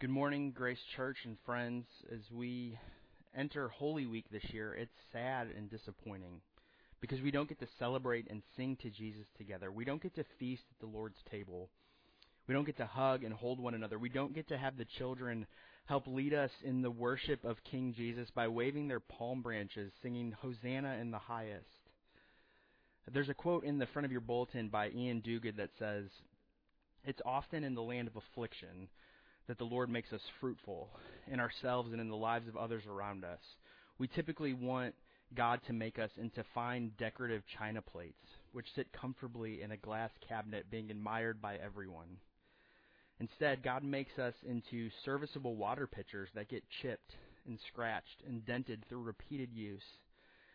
Good morning, Grace Church and friends. As we enter Holy Week this year, it's sad and disappointing because we don't get to celebrate and sing to Jesus together. We don't get to feast at the Lord's table. We don't get to hug and hold one another. We don't get to have the children help lead us in the worship of King Jesus by waving their palm branches, singing Hosanna in the highest. There's a quote in the front of your bulletin by Iain Duguid that says, It's often in the land of affliction that the Lord makes us fruitful in ourselves and in the lives of others around us. We typically want God to make us into fine decorative china plates, which sit comfortably in a glass cabinet being admired by everyone. Instead, God makes us into serviceable water pitchers that get chipped and scratched and dented through repeated use.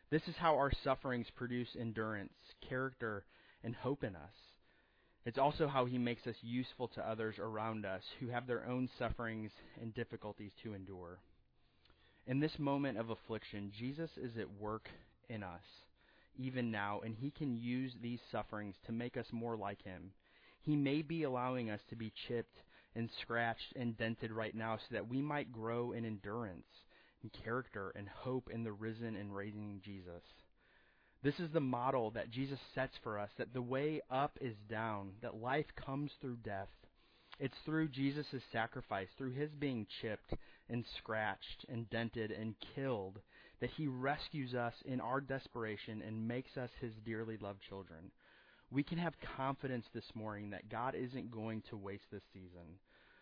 This is how our sufferings produce endurance, character, and hope in us. It's also how he makes us useful to others around us who have their own sufferings and difficulties to endure. In this moment of affliction, Jesus is at work in us, even now, and he can use these sufferings to make us more like him. He may be allowing us to be chipped and scratched and dented right now so that we might grow in endurance and character and hope in the risen and reigning Jesus. This is the model that Jesus sets for us that the way up is down, that life comes through death. It's through Jesus' sacrifice, through his being chipped and scratched and dented and killed, that he rescues us in our desperation and makes us his dearly loved children. We can have confidence this morning that God isn't going to waste this season.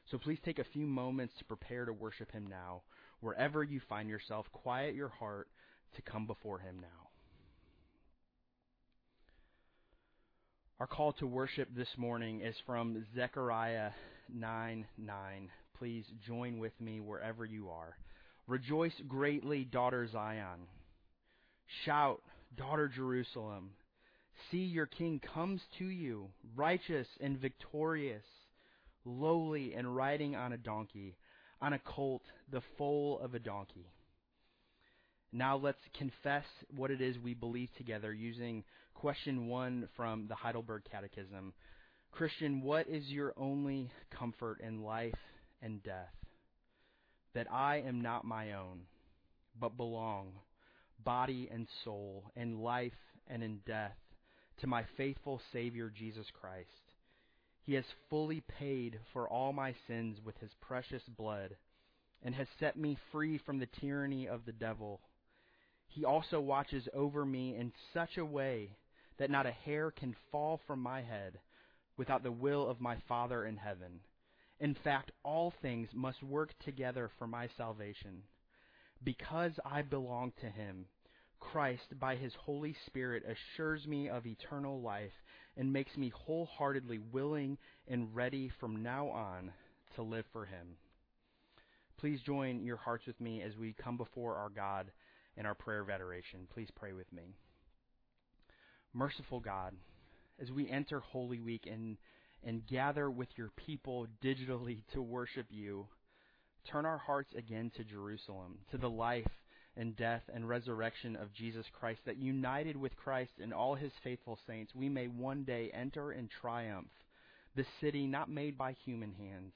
So please take a few moments to prepare to worship him now. Wherever you find yourself, quiet your heart to come before him now. Our call to worship this morning is from Zechariah 9 9. Please join with me wherever you are. Rejoice greatly, daughter Zion. Shout, daughter Jerusalem. See, your king comes to you, righteous and victorious, lowly and riding on a donkey, on a colt, the foal of a donkey. Now let's confess what it is we believe together using question one from the Heidelberg Catechism. Christian, what is your only comfort in life and death? That I am not my own, but belong, body and soul, in life and in death, to my faithful Savior Jesus Christ. He has fully paid for all my sins with his precious blood, and has set me free from the tyranny of the devil he also watches over me in such a way that not a hair can fall from my head without the will of my Father in heaven. In fact, all things must work together for my salvation. Because I belong to him, Christ, by his Holy Spirit, assures me of eternal life and makes me wholeheartedly willing and ready from now on to live for him. Please join your hearts with me as we come before our God in our prayer of adoration. Please pray with me. Merciful God, as we enter Holy Week and, and gather with your people digitally to worship you, turn our hearts again to Jerusalem, to the life and death and resurrection of Jesus Christ, that united with Christ and all his faithful saints, we may one day enter in triumph the city not made by human hands,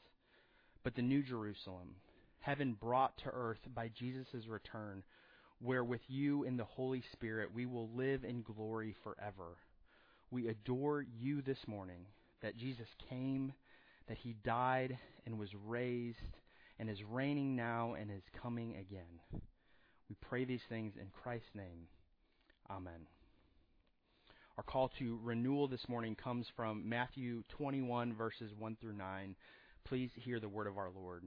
but the new Jerusalem, heaven brought to earth by Jesus' return where with you in the Holy Spirit we will live in glory forever. We adore you this morning that Jesus came, that he died and was raised, and is reigning now and is coming again. We pray these things in Christ's name. Amen. Our call to renewal this morning comes from Matthew 21, verses 1 through 9. Please hear the word of our Lord.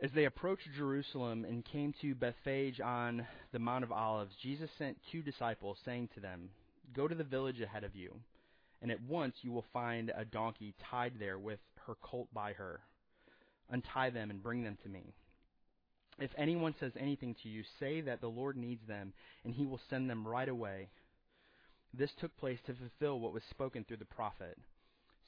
As they approached Jerusalem and came to Bethphage on the Mount of Olives, Jesus sent two disciples, saying to them, Go to the village ahead of you, and at once you will find a donkey tied there with her colt by her. Untie them and bring them to me. If anyone says anything to you, say that the Lord needs them, and he will send them right away. This took place to fulfill what was spoken through the prophet.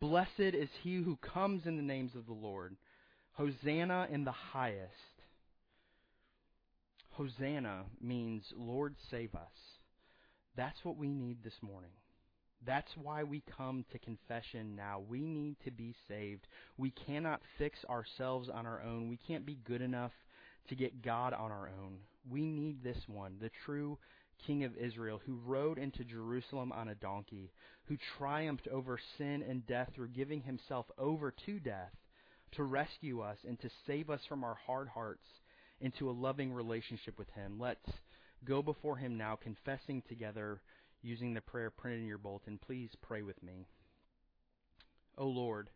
Blessed is he who comes in the names of the Lord. Hosanna in the highest. Hosanna means, Lord, save us. That's what we need this morning. That's why we come to confession now. We need to be saved. We cannot fix ourselves on our own. We can't be good enough to get God on our own. We need this one, the true King of Israel, who rode into Jerusalem on a donkey, who triumphed over sin and death through giving himself over to death to rescue us and to save us from our hard hearts into a loving relationship with him. Let's go before him now, confessing together using the prayer printed in your bulletin, please pray with me. O Lord,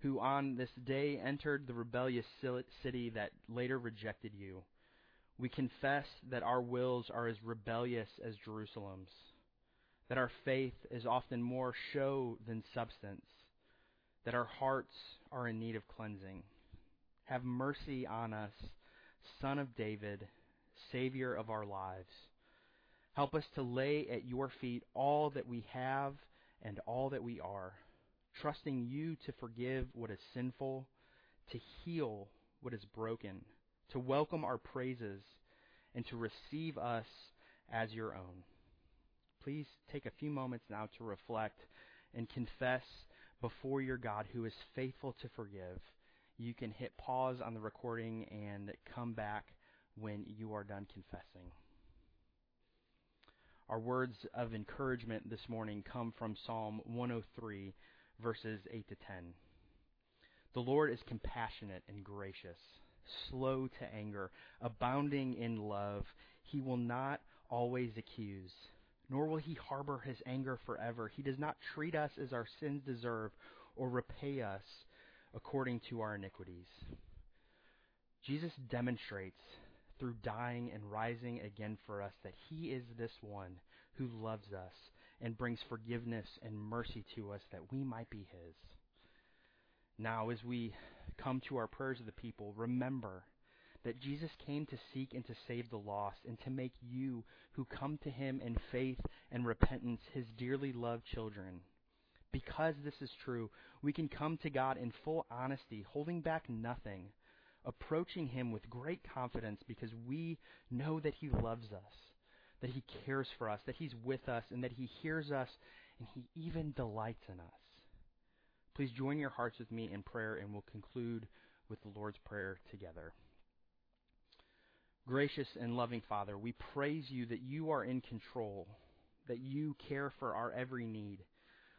who on this day entered the rebellious city that later rejected you, we confess that our wills are as rebellious as Jerusalem's, that our faith is often more show than substance, that our hearts are in need of cleansing. Have mercy on us, Son of David, Savior of our lives. Help us to lay at your feet all that we have and all that we are, trusting you to forgive what is sinful, to heal what is broken, to welcome our praises, and to receive us as your own. Please take a few moments now to reflect and confess before your God who is faithful to forgive. You can hit pause on the recording and come back when you are done confessing. Our words of encouragement this morning come from Psalm 103, verses 8 to 10. The Lord is compassionate and gracious, slow to anger, abounding in love. He will not always accuse, nor will he harbor his anger forever. He does not treat us as our sins deserve or repay us according to our iniquities. Jesus demonstrates through dying and rising again for us that He is this one who loves us and brings forgiveness and mercy to us that we might be His. Now, as we come to our prayers of the people, remember that Jesus came to seek and to save the lost and to make you who come to Him in faith and repentance His dearly loved children. Because this is true, we can come to God in full honesty, holding back nothing approaching Him with great confidence because we know that He loves us, that He cares for us, that He's with us, and that He hears us, and He even delights in us. Please join your hearts with me in prayer, and we'll conclude with the Lord's Prayer together. Gracious and loving Father, we praise you that you are in control, that you care for our every need.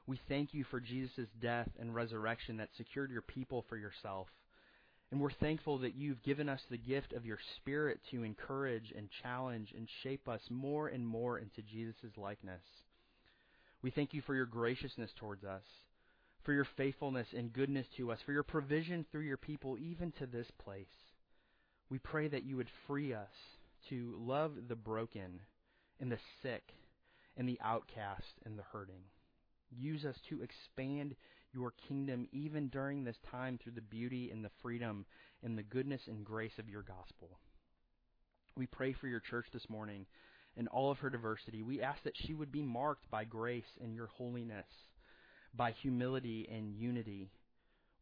We thank you for Jesus' death and resurrection that secured your people for yourself. And we're thankful that you've given us the gift of your Spirit to encourage and challenge and shape us more and more into Jesus' likeness. We thank you for your graciousness towards us, for your faithfulness and goodness to us, for your provision through your people, even to this place. We pray that you would free us to love the broken and the sick and the outcast and the hurting. Use us to expand your kingdom even during this time through the beauty and the freedom and the goodness and grace of your gospel. We pray for your church this morning and all of her diversity. We ask that she would be marked by grace and your holiness, by humility and unity.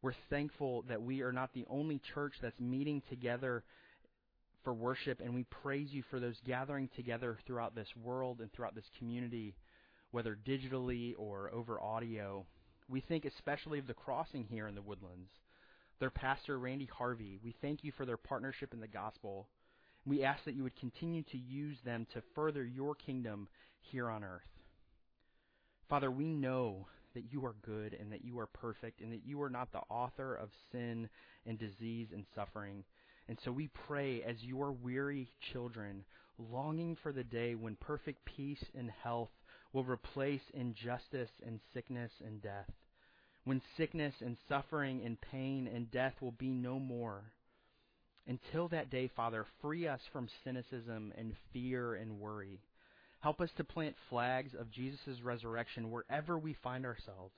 We're thankful that we are not the only church that's meeting together for worship, and we praise you for those gathering together throughout this world and throughout this community, whether digitally or over audio. We think especially of the crossing here in the woodlands. Their pastor, Randy Harvey, we thank you for their partnership in the gospel. We ask that you would continue to use them to further your kingdom here on earth. Father, we know that you are good and that you are perfect and that you are not the author of sin and disease and suffering. And so we pray as your weary children, longing for the day when perfect peace and health will replace injustice and sickness and death. When sickness and suffering and pain and death will be no more. Until that day, Father, free us from cynicism and fear and worry. Help us to plant flags of Jesus' resurrection wherever we find ourselves.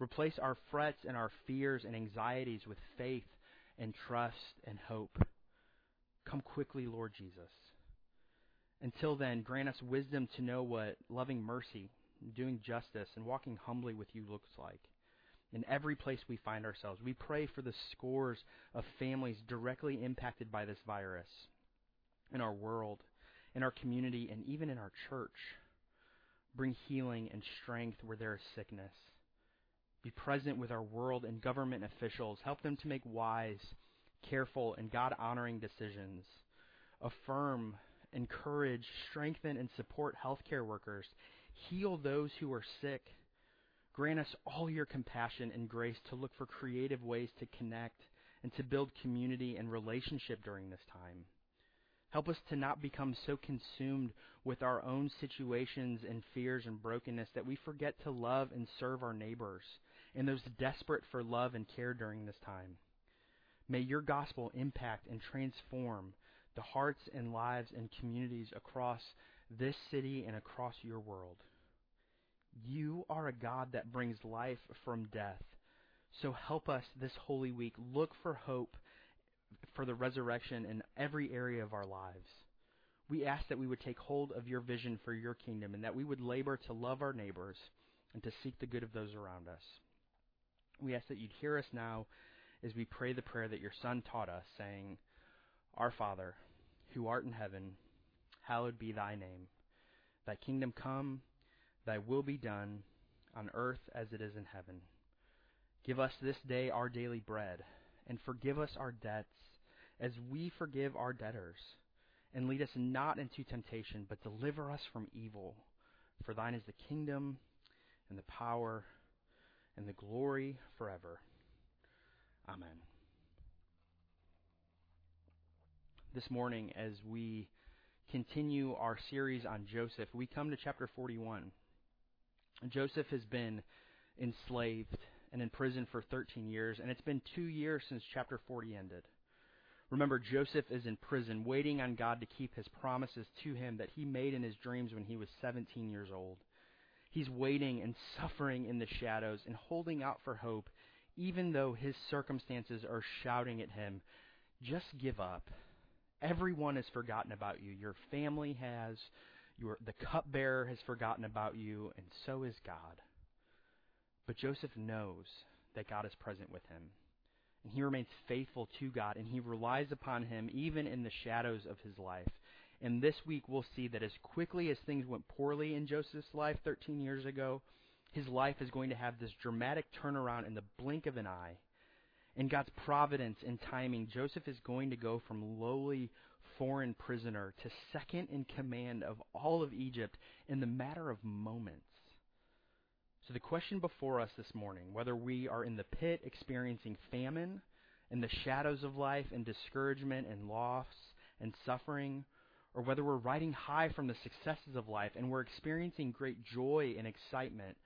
Replace our frets and our fears and anxieties with faith and trust and hope. Come quickly, Lord Jesus. Until then, grant us wisdom to know what loving mercy, doing justice, and walking humbly with you looks like. In every place we find ourselves, we pray for the scores of families directly impacted by this virus in our world, in our community, and even in our church. Bring healing and strength where there is sickness. Be present with our world and government officials. Help them to make wise, careful, and God honoring decisions. Affirm, encourage, strengthen, and support healthcare workers. Heal those who are sick. Grant us all your compassion and grace to look for creative ways to connect and to build community and relationship during this time. Help us to not become so consumed with our own situations and fears and brokenness that we forget to love and serve our neighbors and those desperate for love and care during this time. May your gospel impact and transform the hearts and lives and communities across this city and across your world. You are a God that brings life from death. So help us this Holy Week look for hope for the resurrection in every area of our lives. We ask that we would take hold of your vision for your kingdom and that we would labor to love our neighbors and to seek the good of those around us. We ask that you'd hear us now as we pray the prayer that your Son taught us, saying, Our Father, who art in heaven, hallowed be thy name. Thy kingdom come, thy will be done, on earth as it is in heaven. Give us this day our daily bread, and forgive us our debts as we forgive our debtors. And lead us not into temptation, but deliver us from evil. For thine is the kingdom, and the power, and the glory forever. Amen. This morning, as we continue our series on Joseph, we come to chapter 41. Joseph has been enslaved and in prison for 13 years, and it's been two years since chapter 40 ended. Remember, Joseph is in prison, waiting on God to keep his promises to him that he made in his dreams when he was 17 years old. He's waiting and suffering in the shadows and holding out for hope, even though his circumstances are shouting at him, Just give up. Everyone has forgotten about you. Your family has. Your, the cupbearer has forgotten about you, and so is God. But Joseph knows that God is present with him. And he remains faithful to God, and he relies upon him even in the shadows of his life. And this week we'll see that as quickly as things went poorly in Joseph's life 13 years ago, his life is going to have this dramatic turnaround in the blink of an eye. In God's providence and timing, Joseph is going to go from lowly foreign prisoner to second in command of all of Egypt in the matter of moments. So, the question before us this morning, whether we are in the pit experiencing famine, in the shadows of life, and discouragement and loss and suffering, or whether we're riding high from the successes of life and we're experiencing great joy and excitement,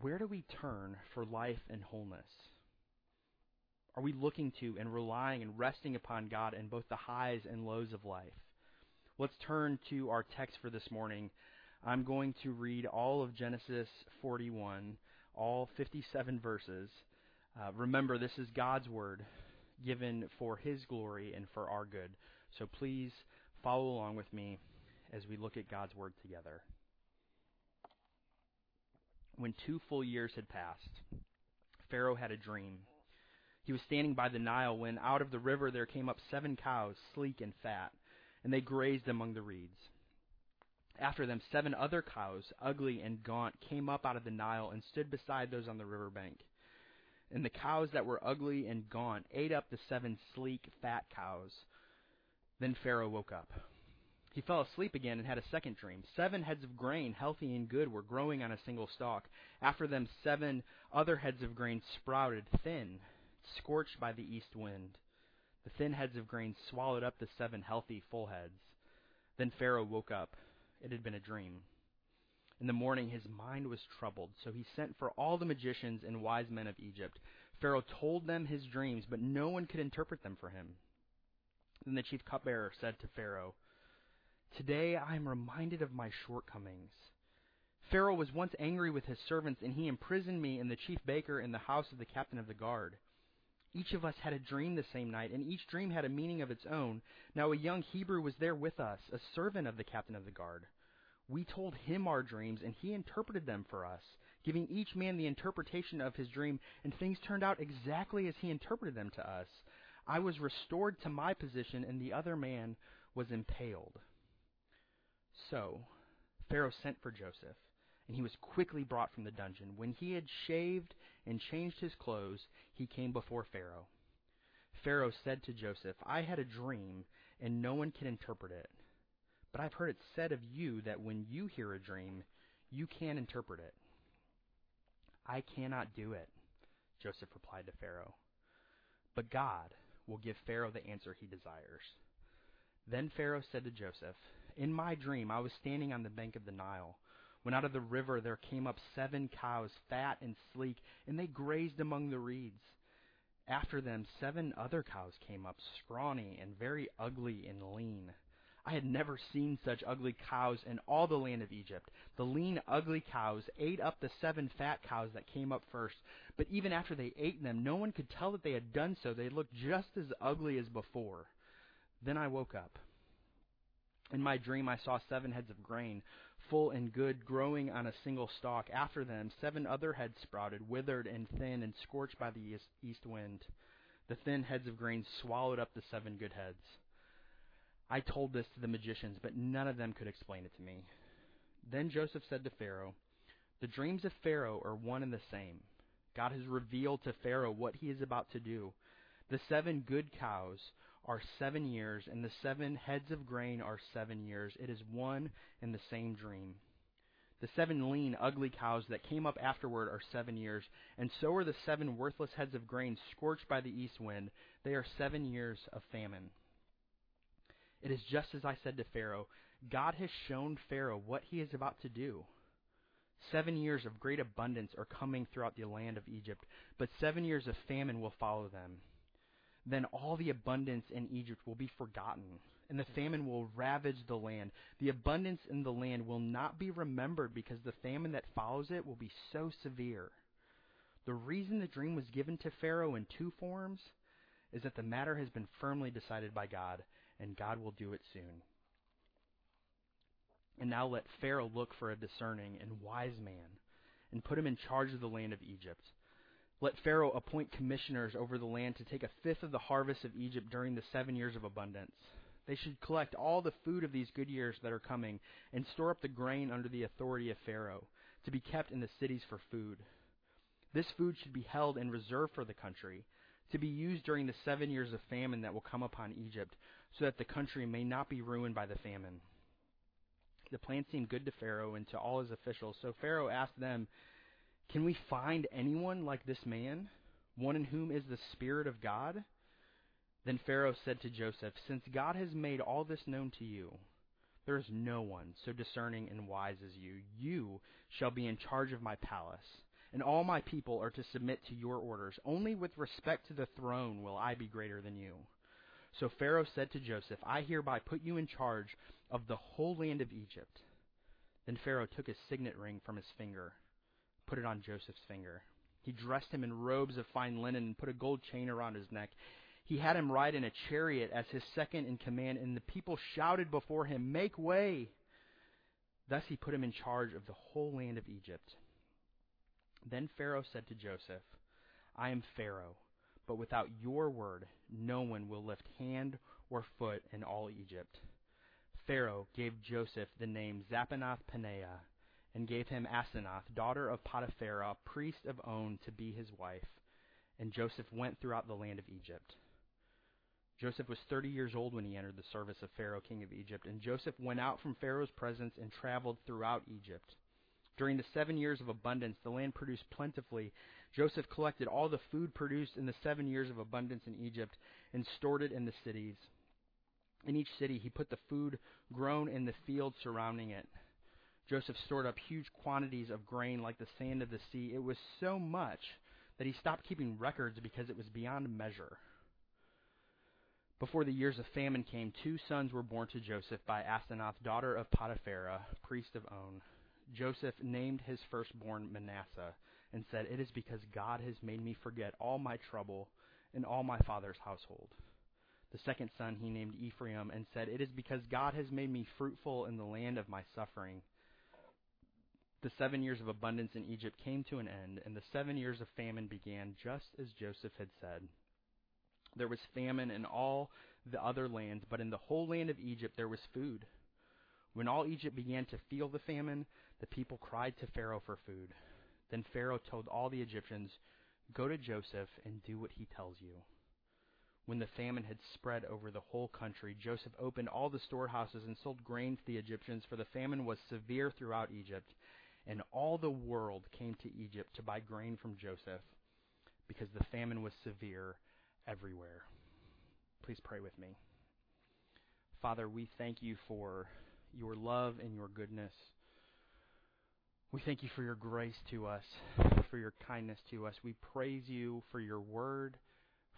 where do we turn for life and wholeness? Are we looking to and relying and resting upon God in both the highs and lows of life? Let's turn to our text for this morning I'm going to read all of Genesis 41, all 57 verses. Uh, remember, this is God's word given for His glory and for our good. So please follow along with me as we look at God's word together. When two full years had passed, Pharaoh had a dream. He was standing by the Nile when out of the river there came up seven cows, sleek and fat, and they grazed among the reeds. After them, seven other cows, ugly and gaunt, came up out of the Nile and stood beside those on the river bank. And the cows that were ugly and gaunt ate up the seven sleek, fat cows. Then Pharaoh woke up. He fell asleep again and had a second dream. Seven heads of grain, healthy and good, were growing on a single stalk. After them, seven other heads of grain sprouted, thin, scorched by the east wind. The thin heads of grain swallowed up the seven healthy, full heads. Then Pharaoh woke up. It had been a dream. In the morning his mind was troubled, so he sent for all the magicians and wise men of Egypt. Pharaoh told them his dreams, but no one could interpret them for him. Then the chief cupbearer said to Pharaoh, Today I am reminded of my shortcomings. Pharaoh was once angry with his servants, and he imprisoned me and the chief baker in the house of the captain of the guard. Each of us had a dream the same night, and each dream had a meaning of its own. Now a young Hebrew was there with us, a servant of the captain of the guard. We told him our dreams, and he interpreted them for us, giving each man the interpretation of his dream, and things turned out exactly as he interpreted them to us. I was restored to my position, and the other man was impaled. So Pharaoh sent for Joseph, and he was quickly brought from the dungeon. When he had shaved and changed his clothes, he came before Pharaoh. Pharaoh said to Joseph, I had a dream, and no one can interpret it. But I've heard it said of you that when you hear a dream, you can interpret it. I cannot do it, Joseph replied to Pharaoh. But God will give Pharaoh the answer he desires. Then Pharaoh said to Joseph, In my dream I was standing on the bank of the Nile, when out of the river there came up seven cows, fat and sleek, and they grazed among the reeds. After them seven other cows came up, scrawny and very ugly and lean. I had never seen such ugly cows in all the land of Egypt. The lean, ugly cows ate up the seven fat cows that came up first. But even after they ate them, no one could tell that they had done so. They looked just as ugly as before. Then I woke up. In my dream, I saw seven heads of grain, full and good, growing on a single stalk. After them, seven other heads sprouted, withered and thin, and scorched by the east wind. The thin heads of grain swallowed up the seven good heads. I told this to the magicians, but none of them could explain it to me. Then Joseph said to Pharaoh, The dreams of Pharaoh are one and the same. God has revealed to Pharaoh what he is about to do. The seven good cows are seven years, and the seven heads of grain are seven years. It is one and the same dream. The seven lean, ugly cows that came up afterward are seven years, and so are the seven worthless heads of grain scorched by the east wind. They are seven years of famine. It is just as I said to Pharaoh God has shown Pharaoh what he is about to do. Seven years of great abundance are coming throughout the land of Egypt, but seven years of famine will follow them. Then all the abundance in Egypt will be forgotten, and the famine will ravage the land. The abundance in the land will not be remembered because the famine that follows it will be so severe. The reason the dream was given to Pharaoh in two forms is that the matter has been firmly decided by God, and God will do it soon. And now let Pharaoh look for a discerning and wise man, and put him in charge of the land of Egypt. Let Pharaoh appoint commissioners over the land to take a fifth of the harvest of Egypt during the seven years of abundance. They should collect all the food of these good years that are coming, and store up the grain under the authority of Pharaoh, to be kept in the cities for food. This food should be held in reserve for the country, to be used during the seven years of famine that will come upon Egypt, so that the country may not be ruined by the famine. The plan seemed good to Pharaoh and to all his officials, so Pharaoh asked them, Can we find anyone like this man, one in whom is the Spirit of God? Then Pharaoh said to Joseph, Since God has made all this known to you, there is no one so discerning and wise as you. You shall be in charge of my palace, and all my people are to submit to your orders. Only with respect to the throne will I be greater than you. So Pharaoh said to Joseph, I hereby put you in charge of the whole land of Egypt. Then Pharaoh took his signet ring from his finger, put it on Joseph's finger. He dressed him in robes of fine linen and put a gold chain around his neck. He had him ride in a chariot as his second in command, and the people shouted before him, Make way! Thus he put him in charge of the whole land of Egypt. Then Pharaoh said to Joseph, I am Pharaoh but without your word, no one will lift hand or foot in all Egypt. Pharaoh gave Joseph the name Zaphenath Paneah, and gave him Asenath, daughter of Potiphera, priest of On, to be his wife. And Joseph went throughout the land of Egypt. Joseph was thirty years old when he entered the service of Pharaoh, king of Egypt, and Joseph went out from Pharaoh's presence and traveled throughout Egypt. During the seven years of abundance, the land produced plentifully. Joseph collected all the food produced in the seven years of abundance in Egypt and stored it in the cities. In each city, he put the food grown in the fields surrounding it. Joseph stored up huge quantities of grain like the sand of the sea. It was so much that he stopped keeping records because it was beyond measure. Before the years of famine came, two sons were born to Joseph by Asenath, daughter of Potiphera, priest of On. Joseph named his firstborn Manasseh and said, It is because God has made me forget all my trouble in all my father's household. The second son he named Ephraim and said, It is because God has made me fruitful in the land of my suffering. The seven years of abundance in Egypt came to an end, and the seven years of famine began, just as Joseph had said. There was famine in all the other lands, but in the whole land of Egypt there was food. When all Egypt began to feel the famine, the people cried to Pharaoh for food. Then Pharaoh told all the Egyptians, Go to Joseph and do what he tells you. When the famine had spread over the whole country, Joseph opened all the storehouses and sold grain to the Egyptians, for the famine was severe throughout Egypt. And all the world came to Egypt to buy grain from Joseph, because the famine was severe everywhere. Please pray with me. Father, we thank you for your love and your goodness. We thank you for your grace to us, for your kindness to us. We praise you for your word,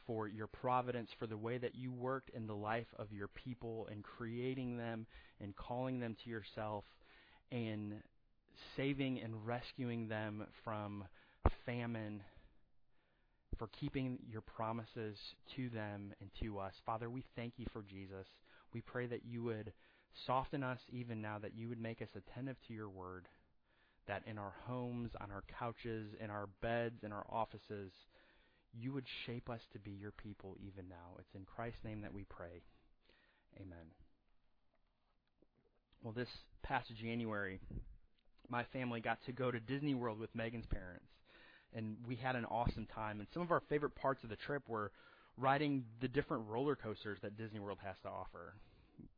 for your providence, for the way that you worked in the life of your people and creating them and calling them to yourself and saving and rescuing them from famine, for keeping your promises to them and to us. Father, we thank you for Jesus. We pray that you would soften us even now, that you would make us attentive to your word that in our homes, on our couches, in our beds, in our offices, you would shape us to be your people even now. It's in Christ's name that we pray. Amen. Well, this past January, my family got to go to Disney World with Megan's parents, and we had an awesome time. And some of our favorite parts of the trip were riding the different roller coasters that Disney World has to offer.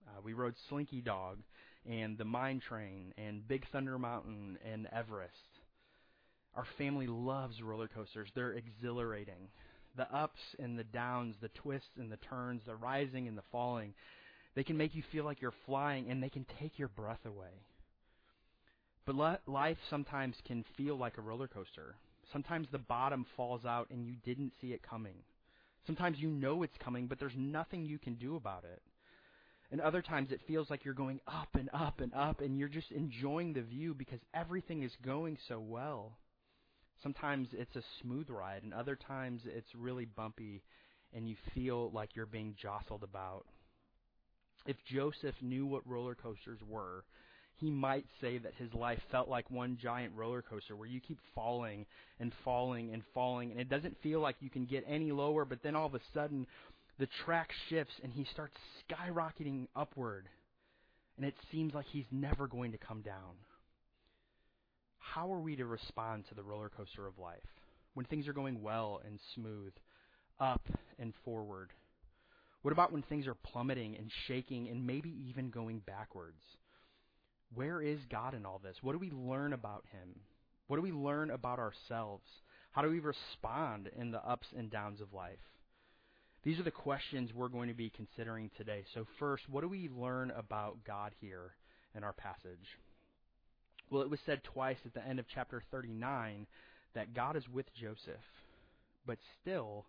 Uh, we rode Slinky Dog and the Mine Train and Big Thunder Mountain and Everest. Our family loves roller coasters. They're exhilarating. The ups and the downs, the twists and the turns, the rising and the falling, they can make you feel like you're flying and they can take your breath away. But life sometimes can feel like a roller coaster. Sometimes the bottom falls out and you didn't see it coming. Sometimes you know it's coming, but there's nothing you can do about it. And other times it feels like you're going up and up and up and you're just enjoying the view because everything is going so well. Sometimes it's a smooth ride and other times it's really bumpy and you feel like you're being jostled about. If Joseph knew what roller coasters were, he might say that his life felt like one giant roller coaster where you keep falling and falling and falling and it doesn't feel like you can get any lower but then all of a sudden the track shifts and he starts skyrocketing upward. And it seems like he's never going to come down. How are we to respond to the roller coaster of life when things are going well and smooth, up and forward? What about when things are plummeting and shaking and maybe even going backwards? Where is God in all this? What do we learn about Him? What do we learn about ourselves? How do we respond in the ups and downs of life? These are the questions we're going to be considering today. So, first, what do we learn about God here in our passage? Well, it was said twice at the end of chapter 39 that God is with Joseph, but still,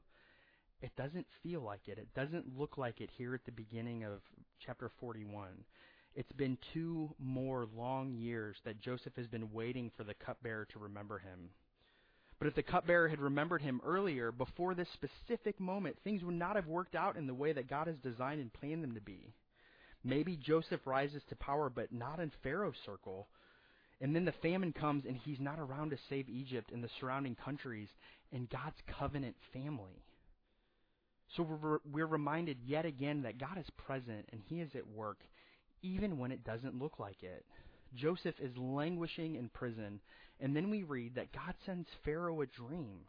it doesn't feel like it. It doesn't look like it here at the beginning of chapter 41. It's been two more long years that Joseph has been waiting for the cupbearer to remember him. But if the cupbearer had remembered him earlier, before this specific moment, things would not have worked out in the way that God has designed and planned them to be. Maybe Joseph rises to power, but not in Pharaoh's circle. And then the famine comes, and he's not around to save Egypt and the surrounding countries and God's covenant family. So we're, we're reminded yet again that God is present and he is at work, even when it doesn't look like it. Joseph is languishing in prison, and then we read that God sends Pharaoh a dream.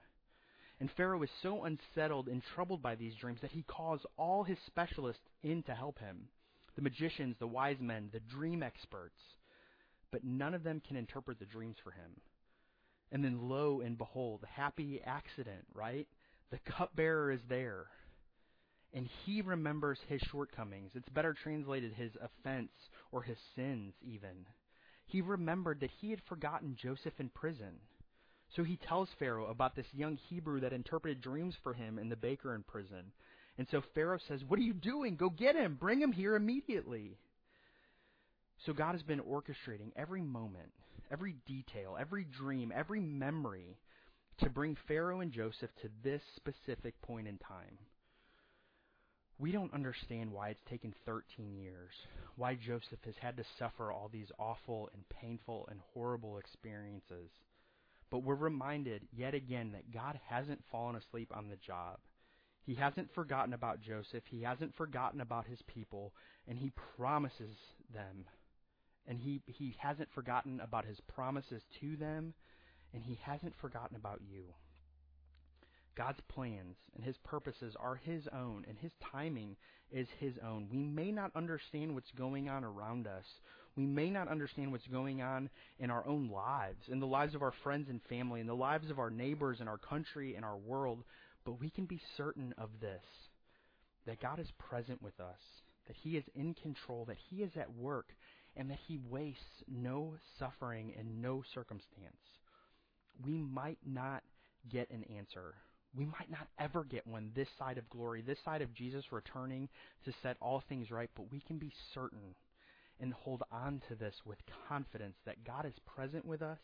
And Pharaoh is so unsettled and troubled by these dreams that he calls all his specialists in to help him the magicians, the wise men, the dream experts. But none of them can interpret the dreams for him. And then lo and behold, happy accident, right? The cupbearer is there. And he remembers his shortcomings. It's better translated his offense or his sins, even he remembered that he had forgotten Joseph in prison. So he tells Pharaoh about this young Hebrew that interpreted dreams for him and the baker in prison. And so Pharaoh says, What are you doing? Go get him. Bring him here immediately. So God has been orchestrating every moment, every detail, every dream, every memory to bring Pharaoh and Joseph to this specific point in time. We don't understand why it's taken 13 years, why Joseph has had to suffer all these awful and painful and horrible experiences. But we're reminded yet again that God hasn't fallen asleep on the job. He hasn't forgotten about Joseph. He hasn't forgotten about his people, and he promises them. And he, he hasn't forgotten about his promises to them, and he hasn't forgotten about you. God's plans and his purposes are his own, and his timing is his own. We may not understand what's going on around us. We may not understand what's going on in our own lives, in the lives of our friends and family, in the lives of our neighbors, in our country, in our world, but we can be certain of this that God is present with us, that he is in control, that he is at work, and that he wastes no suffering and no circumstance. We might not get an answer we might not ever get one this side of glory, this side of Jesus returning to set all things right, but we can be certain and hold on to this with confidence that God is present with us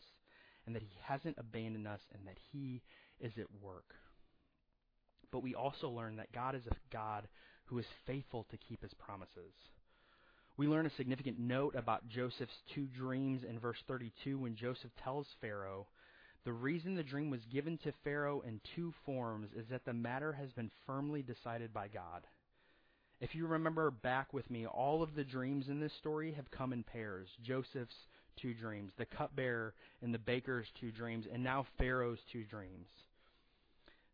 and that He hasn't abandoned us and that He is at work. But we also learn that God is a God who is faithful to keep His promises. We learn a significant note about Joseph's two dreams in verse 32 when Joseph tells Pharaoh the reason the dream was given to Pharaoh in two forms is that the matter has been firmly decided by God. If you remember back with me, all of the dreams in this story have come in pairs. Joseph's two dreams, the cupbearer and the baker's two dreams, and now Pharaoh's two dreams.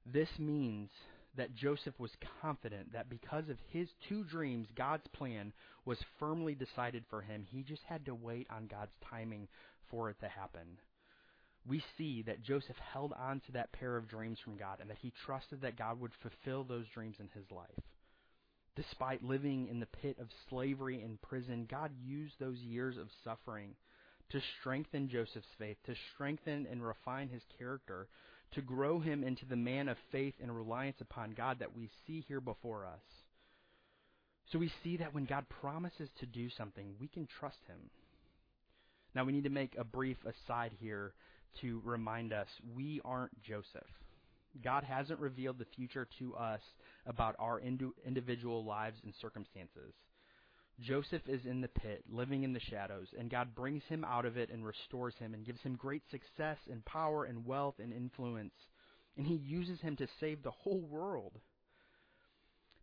This means that Joseph was confident that because of his two dreams, God's plan was firmly decided for him. He just had to wait on God's timing for it to happen we see that Joseph held on to that pair of dreams from God and that he trusted that God would fulfill those dreams in his life. Despite living in the pit of slavery and prison, God used those years of suffering to strengthen Joseph's faith, to strengthen and refine his character, to grow him into the man of faith and reliance upon God that we see here before us. So we see that when God promises to do something, we can trust him. Now we need to make a brief aside here to remind us we aren't Joseph. God hasn't revealed the future to us about our individual lives and circumstances. Joseph is in the pit, living in the shadows, and God brings him out of it and restores him and gives him great success and power and wealth and influence. And he uses him to save the whole world.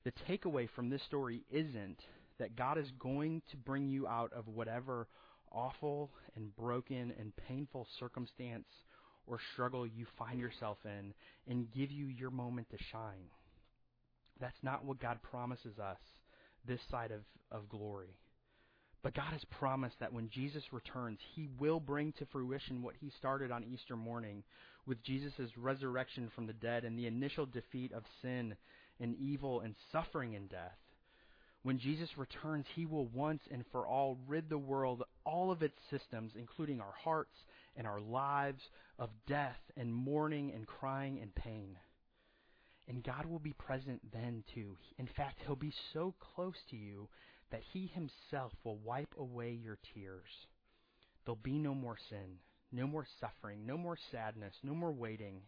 The takeaway from this story isn't that God is going to bring you out of whatever awful and broken and painful circumstance or struggle you find yourself in and give you your moment to shine. That's not what God promises us this side of, of glory. But God has promised that when Jesus returns, He will bring to fruition what He started on Easter morning with Jesus' resurrection from the dead and the initial defeat of sin and evil and suffering and death. When Jesus returns, he will once and for all rid the world, all of its systems, including our hearts and our lives, of death and mourning and crying and pain. And God will be present then too. In fact, he'll be so close to you that he himself will wipe away your tears. There'll be no more sin, no more suffering, no more sadness, no more waiting.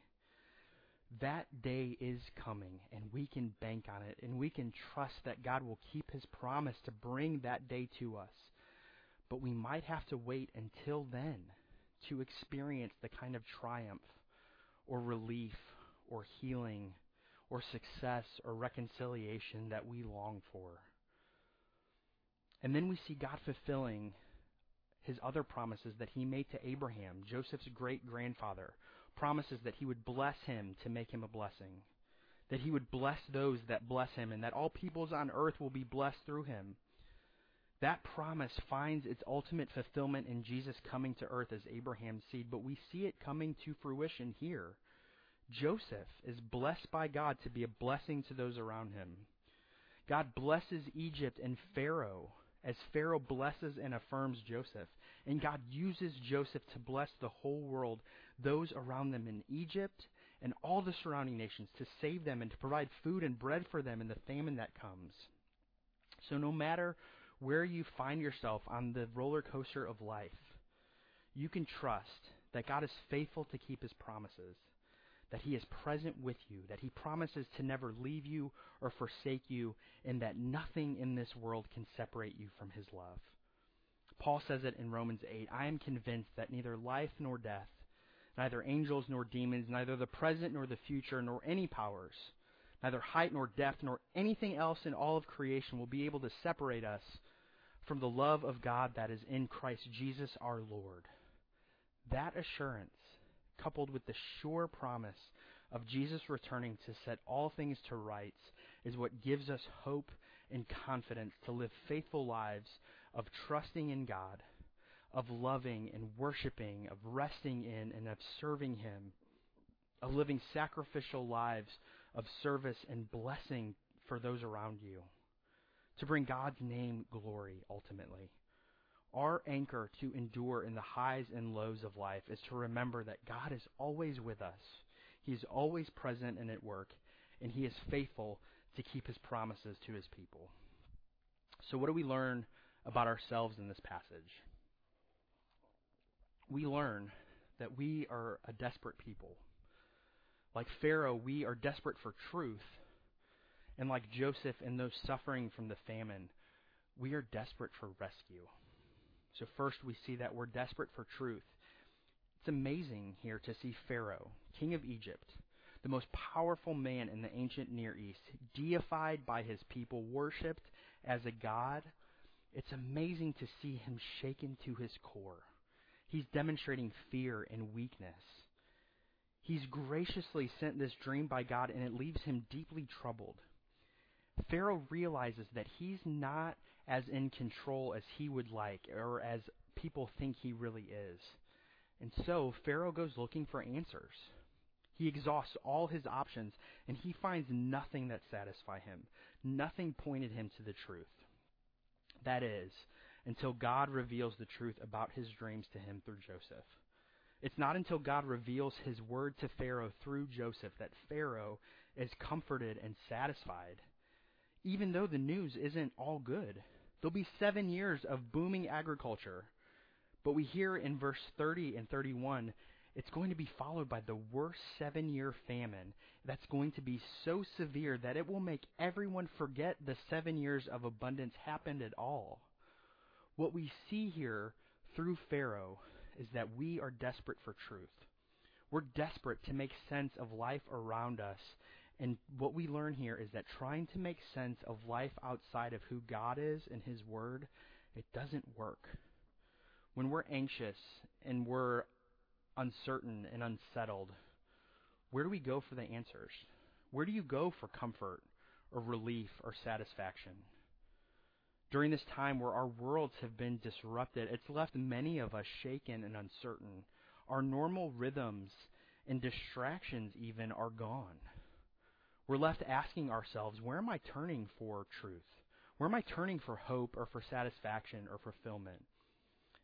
That day is coming, and we can bank on it, and we can trust that God will keep his promise to bring that day to us. But we might have to wait until then to experience the kind of triumph or relief or healing or success or reconciliation that we long for. And then we see God fulfilling his other promises that he made to Abraham, Joseph's great grandfather, promises that he would bless him to make him a blessing, that he would bless those that bless him, and that all peoples on earth will be blessed through him. That promise finds its ultimate fulfillment in Jesus coming to earth as Abraham's seed, but we see it coming to fruition here. Joseph is blessed by God to be a blessing to those around him. God blesses Egypt and Pharaoh as Pharaoh blesses and affirms Joseph. And God uses Joseph to bless the whole world, those around them in Egypt and all the surrounding nations, to save them and to provide food and bread for them in the famine that comes. So no matter where you find yourself on the roller coaster of life, you can trust that God is faithful to keep his promises, that He is present with you, that He promises to never leave you or forsake you, and that nothing in this world can separate you from His love. Paul says it in Romans 8 I am convinced that neither life nor death, neither angels nor demons, neither the present nor the future, nor any powers, neither height nor depth, nor anything else in all of creation will be able to separate us from the love of God that is in Christ Jesus our Lord. That assurance, coupled with the sure promise of Jesus returning to set all things to rights, is what gives us hope and confidence to live faithful lives of trusting in God, of loving and worshiping, of resting in and of serving Him, of living sacrificial lives of service and blessing for those around you, to bring God's name glory ultimately. Our anchor to endure in the highs and lows of life is to remember that God is always with us. He is always present and at work, and He is faithful to keep His promises to His people. So, what do we learn about ourselves in this passage? We learn that we are a desperate people. Like Pharaoh, we are desperate for truth. And like Joseph and those suffering from the famine, we are desperate for rescue. So, first, we see that we're desperate for truth. It's amazing here to see Pharaoh, king of Egypt, the most powerful man in the ancient Near East, deified by his people, worshipped as a god. It's amazing to see him shaken to his core. He's demonstrating fear and weakness. He's graciously sent this dream by God, and it leaves him deeply troubled. Pharaoh realizes that he's not as in control as he would like or as people think he really is. And so Pharaoh goes looking for answers. He exhausts all his options and he finds nothing that satisfy him. Nothing pointed him to the truth. That is, until God reveals the truth about his dreams to him through Joseph. It's not until God reveals his word to Pharaoh through Joseph that Pharaoh is comforted and satisfied, even though the news isn't all good. There'll be seven years of booming agriculture. But we hear in verse 30 and 31, it's going to be followed by the worst seven year famine that's going to be so severe that it will make everyone forget the seven years of abundance happened at all. What we see here through Pharaoh is that we are desperate for truth. We're desperate to make sense of life around us and what we learn here is that trying to make sense of life outside of who God is and His Word, it doesn't work. When we're anxious and we're uncertain and unsettled, where do we go for the answers? Where do you go for comfort or relief or satisfaction? During this time where our worlds have been disrupted, it's left many of us shaken and uncertain. Our normal rhythms and distractions, even, are gone we're left asking ourselves, where am I turning for truth? Where am I turning for hope or for satisfaction or fulfillment?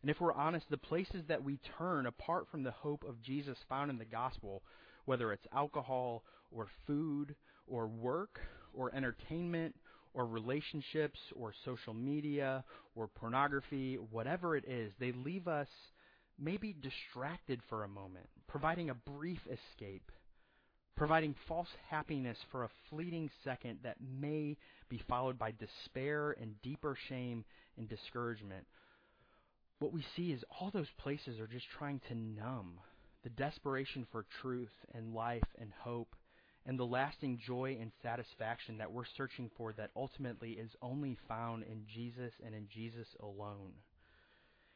And if we're honest, the places that we turn apart from the hope of Jesus found in the gospel, whether it's alcohol or food or work or entertainment or relationships or social media or pornography, whatever it is, they leave us maybe distracted for a moment, providing a brief escape providing false happiness for a fleeting second that may be followed by despair and deeper shame and discouragement. What we see is all those places are just trying to numb the desperation for truth and life and hope and the lasting joy and satisfaction that we're searching for that ultimately is only found in Jesus and in Jesus alone.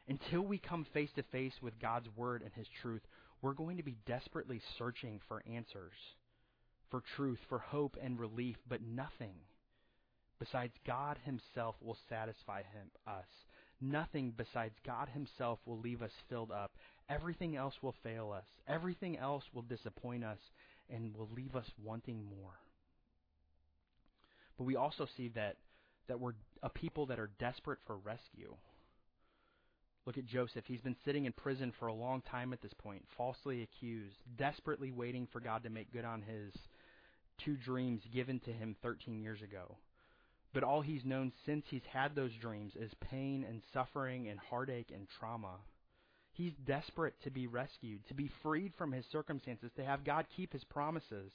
Until we come face to face with God's Word and His truth, we're going to be desperately searching for answers, for truth, for hope and relief, but nothing besides God Himself will satisfy him, us. Nothing besides God Himself will leave us filled up. Everything else will fail us. Everything else will disappoint us and will leave us wanting more. But we also see that, that we're a people that are desperate for rescue. Look at Joseph. He's been sitting in prison for a long time at this point, falsely accused, desperately waiting for God to make good on his two dreams given to him 13 years ago. But all he's known since he's had those dreams is pain and suffering and heartache and trauma. He's desperate to be rescued, to be freed from his circumstances, to have God keep his promises.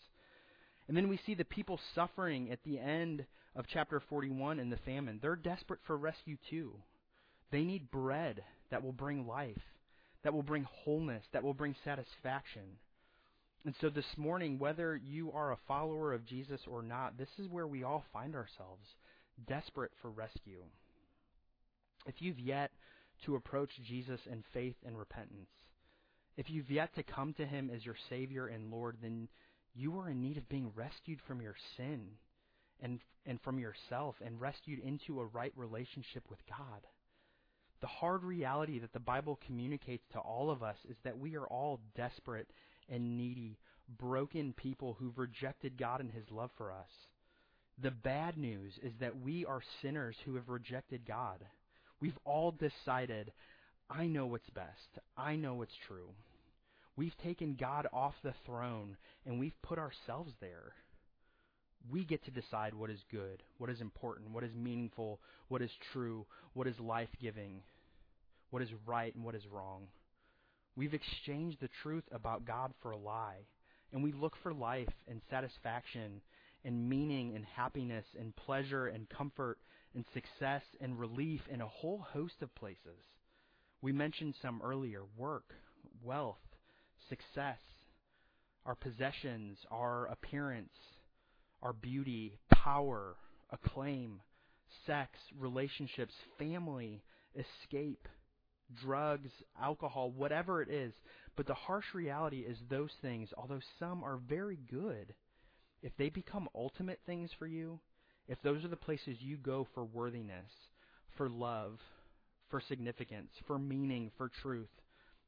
And then we see the people suffering at the end of chapter 41 in the famine. They're desperate for rescue too. They need bread that will bring life, that will bring wholeness, that will bring satisfaction. And so this morning, whether you are a follower of Jesus or not, this is where we all find ourselves, desperate for rescue. If you've yet to approach Jesus in faith and repentance, if you've yet to come to him as your Savior and Lord, then you are in need of being rescued from your sin and, and from yourself and rescued into a right relationship with God. The hard reality that the Bible communicates to all of us is that we are all desperate and needy, broken people who've rejected God and His love for us. The bad news is that we are sinners who have rejected God. We've all decided, I know what's best. I know what's true. We've taken God off the throne and we've put ourselves there. We get to decide what is good, what is important, what is meaningful, what is true, what is life giving, what is right, and what is wrong. We've exchanged the truth about God for a lie, and we look for life and satisfaction and meaning and happiness and pleasure and comfort and success and relief in a whole host of places. We mentioned some earlier work, wealth, success, our possessions, our appearance, our beauty, power, acclaim, sex, relationships, family, escape, drugs, alcohol, whatever it is. But the harsh reality is those things, although some are very good, if they become ultimate things for you, if those are the places you go for worthiness, for love, for significance, for meaning, for truth,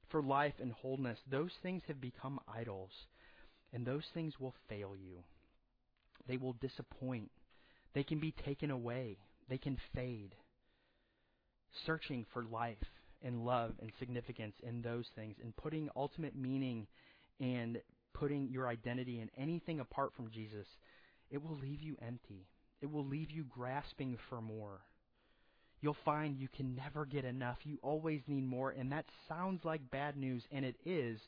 for life and wholeness, those things have become idols. And those things will fail you. They will disappoint. They can be taken away. They can fade. Searching for life and love and significance in those things and putting ultimate meaning and putting your identity in anything apart from Jesus, it will leave you empty. It will leave you grasping for more. You'll find you can never get enough. You always need more. And that sounds like bad news, and it is,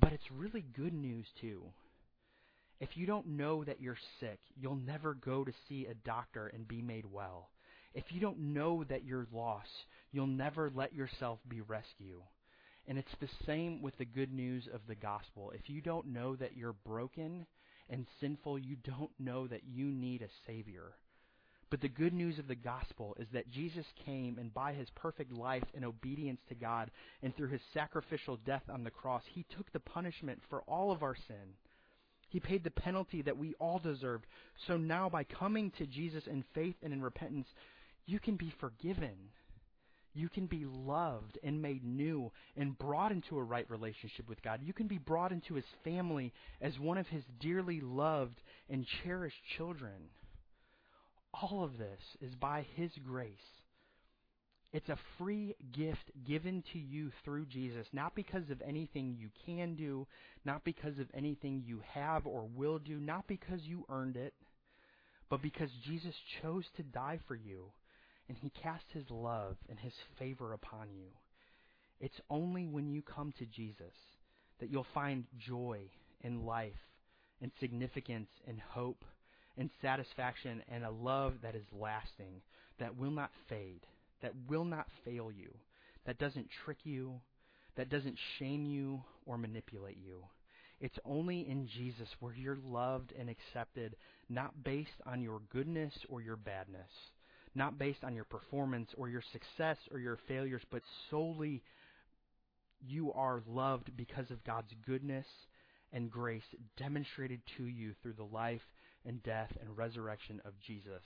but it's really good news too. If you don't know that you're sick, you'll never go to see a doctor and be made well. If you don't know that you're lost, you'll never let yourself be rescued. And it's the same with the good news of the gospel. If you don't know that you're broken and sinful, you don't know that you need a Savior. But the good news of the gospel is that Jesus came and by his perfect life and obedience to God and through his sacrificial death on the cross, he took the punishment for all of our sin. He paid the penalty that we all deserved. So now by coming to Jesus in faith and in repentance, you can be forgiven. You can be loved and made new and brought into a right relationship with God. You can be brought into His family as one of His dearly loved and cherished children. All of this is by His grace. It's a free gift given to you through Jesus, not because of anything you can do, not because of anything you have or will do, not because you earned it, but because Jesus chose to die for you and he casts his love and his favor upon you. It's only when you come to Jesus that you'll find joy in life and significance and hope and satisfaction and a love that is lasting, that will not fade, that will not fail you, that doesn't trick you, that doesn't shame you or manipulate you. It's only in Jesus where you're loved and accepted, not based on your goodness or your badness, not based on your performance or your success or your failures, but solely you are loved because of God's goodness and grace demonstrated to you through the life and death and resurrection of Jesus.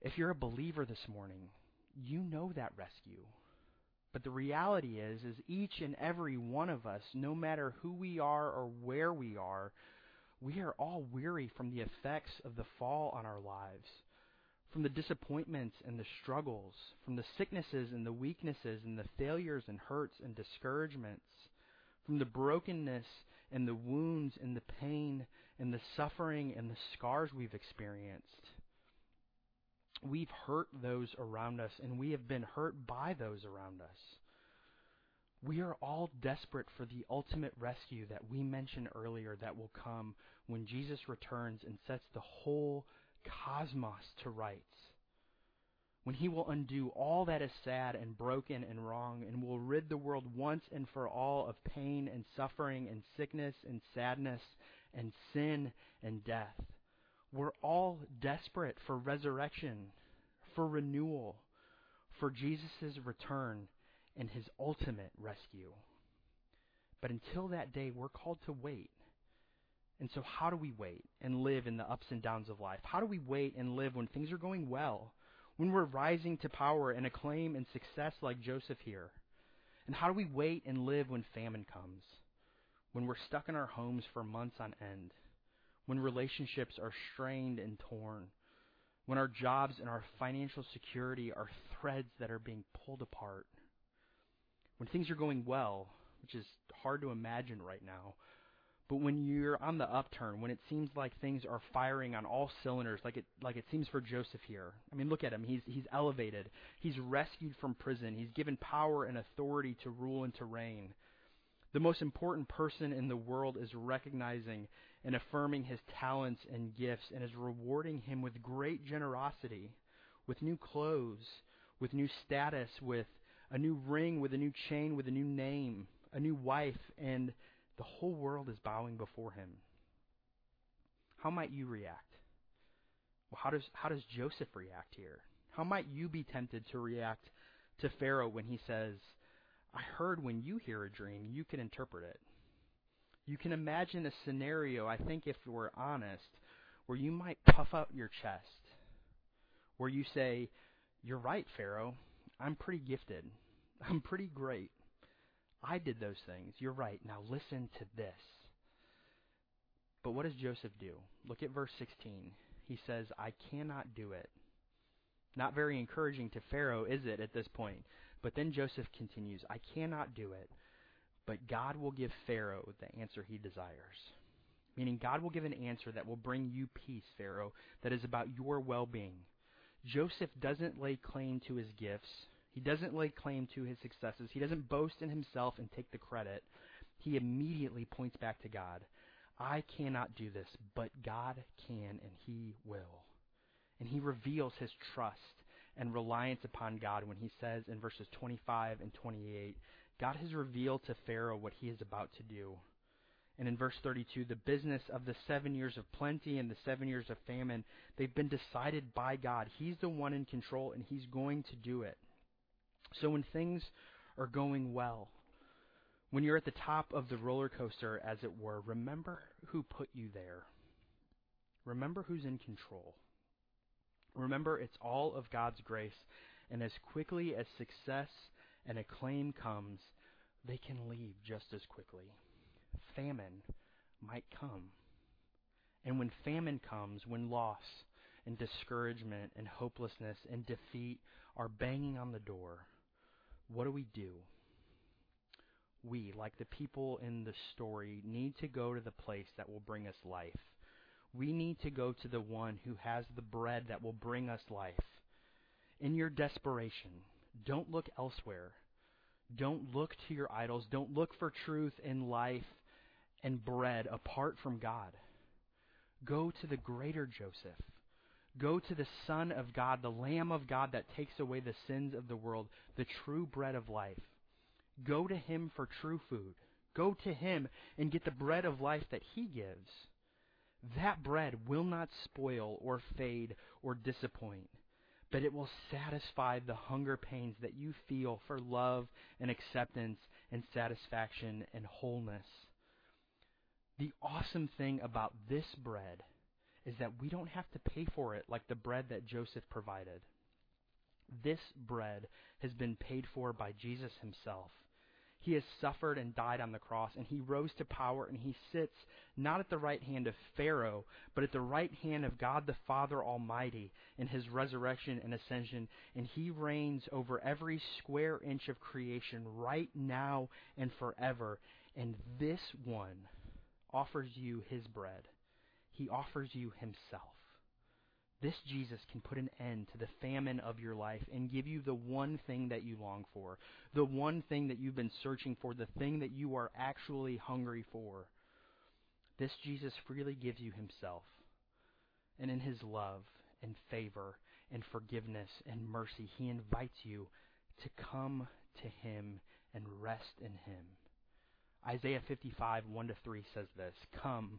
If you're a believer this morning, you know that rescue. But the reality is is each and every one of us, no matter who we are or where we are, we are all weary from the effects of the fall on our lives from the disappointments and the struggles, from the sicknesses and the weaknesses and the failures and hurts and discouragements, from the brokenness and the wounds and the pain and the suffering and the scars we've experienced. We've hurt those around us and we have been hurt by those around us. We are all desperate for the ultimate rescue that we mentioned earlier that will come when Jesus returns and sets the whole cosmos to rights. When he will undo all that is sad and broken and wrong and will rid the world once and for all of pain and suffering and sickness and sadness and sin and death. We're all desperate for resurrection, for renewal, for Jesus' return and his ultimate rescue. But until that day, we're called to wait. And so, how do we wait and live in the ups and downs of life? How do we wait and live when things are going well, when we're rising to power and acclaim and success like Joseph here? And how do we wait and live when famine comes, when we're stuck in our homes for months on end, when relationships are strained and torn, when our jobs and our financial security are threads that are being pulled apart? When things are going well, which is hard to imagine right now, but when you're on the upturn, when it seems like things are firing on all cylinders, like it like it seems for Joseph here. I mean, look at him. He's he's elevated. He's rescued from prison. He's given power and authority to rule and to reign. The most important person in the world is recognizing and affirming his talents and gifts and is rewarding him with great generosity, with new clothes, with new status, with a new ring, with a new chain, with a new name, a new wife, and the whole world is bowing before him. How might you react? Well, how does, how does Joseph react here? How might you be tempted to react to Pharaoh when he says, I heard when you hear a dream, you can interpret it. You can imagine a scenario, I think if we're honest, where you might puff out your chest, where you say, You're right, Pharaoh. I'm pretty gifted. I'm pretty great. I did those things. You're right. Now listen to this. But what does Joseph do? Look at verse 16. He says, I cannot do it. Not very encouraging to Pharaoh, is it, at this point? But then Joseph continues, I cannot do it, but God will give Pharaoh the answer he desires. Meaning, God will give an answer that will bring you peace, Pharaoh, that is about your well being. Joseph doesn't lay claim to his gifts, he doesn't lay claim to his successes. He doesn't boast in himself and take the credit. He immediately points back to God. I cannot do this, but God can and he will. And he reveals his trust and reliance upon God when he says in verses 25 and 28, God has revealed to Pharaoh what he is about to do. And in verse 32, the business of the seven years of plenty and the seven years of famine, they've been decided by God. He's the one in control, and He's going to do it. So when things are going well, when you're at the top of the roller coaster, as it were, remember who put you there. Remember who's in control. Remember it's all of God's grace, and as quickly as success and acclaim comes, they can leave just as quickly. Famine might come. And when famine comes, when loss and discouragement and hopelessness and defeat are banging on the door, what do we do? We, like the people in the story, need to go to the place that will bring us life. We need to go to the one who has the bread that will bring us life. In your desperation, don't look elsewhere. Don't look to your idols. Don't look for truth in life and bread apart from God. Go to the greater Joseph. Go to the Son of God, the Lamb of God that takes away the sins of the world, the true bread of life. Go to him for true food. Go to him and get the bread of life that he gives. That bread will not spoil or fade or disappoint, but it will satisfy the hunger pains that you feel for love and acceptance and satisfaction and wholeness. The awesome thing about this bread is that we don't have to pay for it like the bread that Joseph provided. This bread has been paid for by Jesus himself. He has suffered and died on the cross, and he rose to power, and he sits not at the right hand of Pharaoh, but at the right hand of God the Father Almighty in his resurrection and ascension, and he reigns over every square inch of creation right now and forever. And this one offers you his bread he offers you himself. This Jesus can put an end to the famine of your life and give you the one thing that you long for, the one thing that you've been searching for, the thing that you are actually hungry for. This Jesus freely gives you himself. And in his love and favor and forgiveness and mercy, he invites you to come to him and rest in him. Isaiah 55, 1 to 3 says this Come,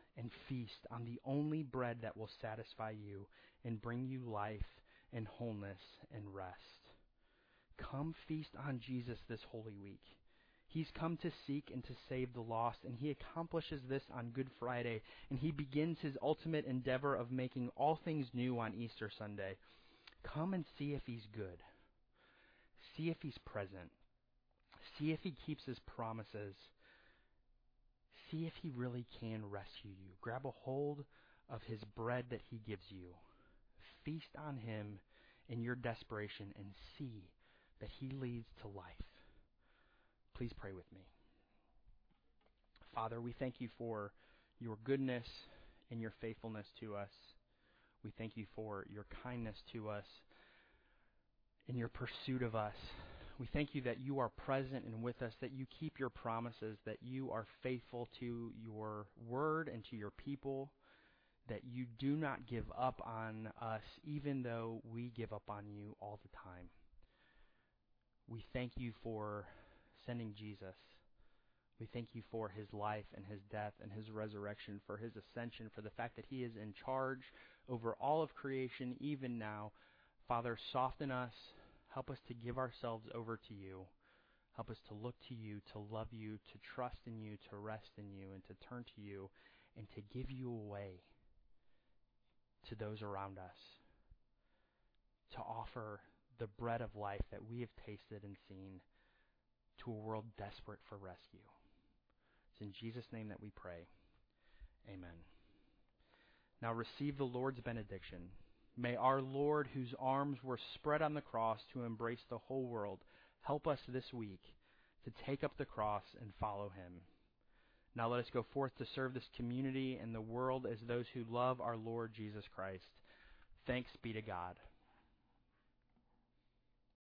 and feast on the only bread that will satisfy you and bring you life and wholeness and rest. Come feast on Jesus this Holy Week. He's come to seek and to save the lost, and he accomplishes this on Good Friday, and he begins his ultimate endeavor of making all things new on Easter Sunday. Come and see if he's good. See if he's present. See if he keeps his promises see if he really can rescue you. Grab a hold of his bread that he gives you. Feast on him in your desperation and see that he leads to life. Please pray with me. Father, we thank you for your goodness and your faithfulness to us. We thank you for your kindness to us and your pursuit of us. We thank you that you are present and with us, that you keep your promises, that you are faithful to your word and to your people, that you do not give up on us even though we give up on you all the time. We thank you for sending Jesus. We thank you for his life and his death and his resurrection, for his ascension, for the fact that he is in charge over all of creation even now. Father, soften us Help us to give ourselves over to you. Help us to look to you, to love you, to trust in you, to rest in you, and to turn to you, and to give you away to those around us. To offer the bread of life that we have tasted and seen to a world desperate for rescue. It's in Jesus' name that we pray. Amen. Now receive the Lord's benediction. May our Lord, whose arms were spread on the cross to embrace the whole world, help us this week to take up the cross and follow him. Now let us go forth to serve this community and the world as those who love our Lord Jesus Christ. Thanks be to God.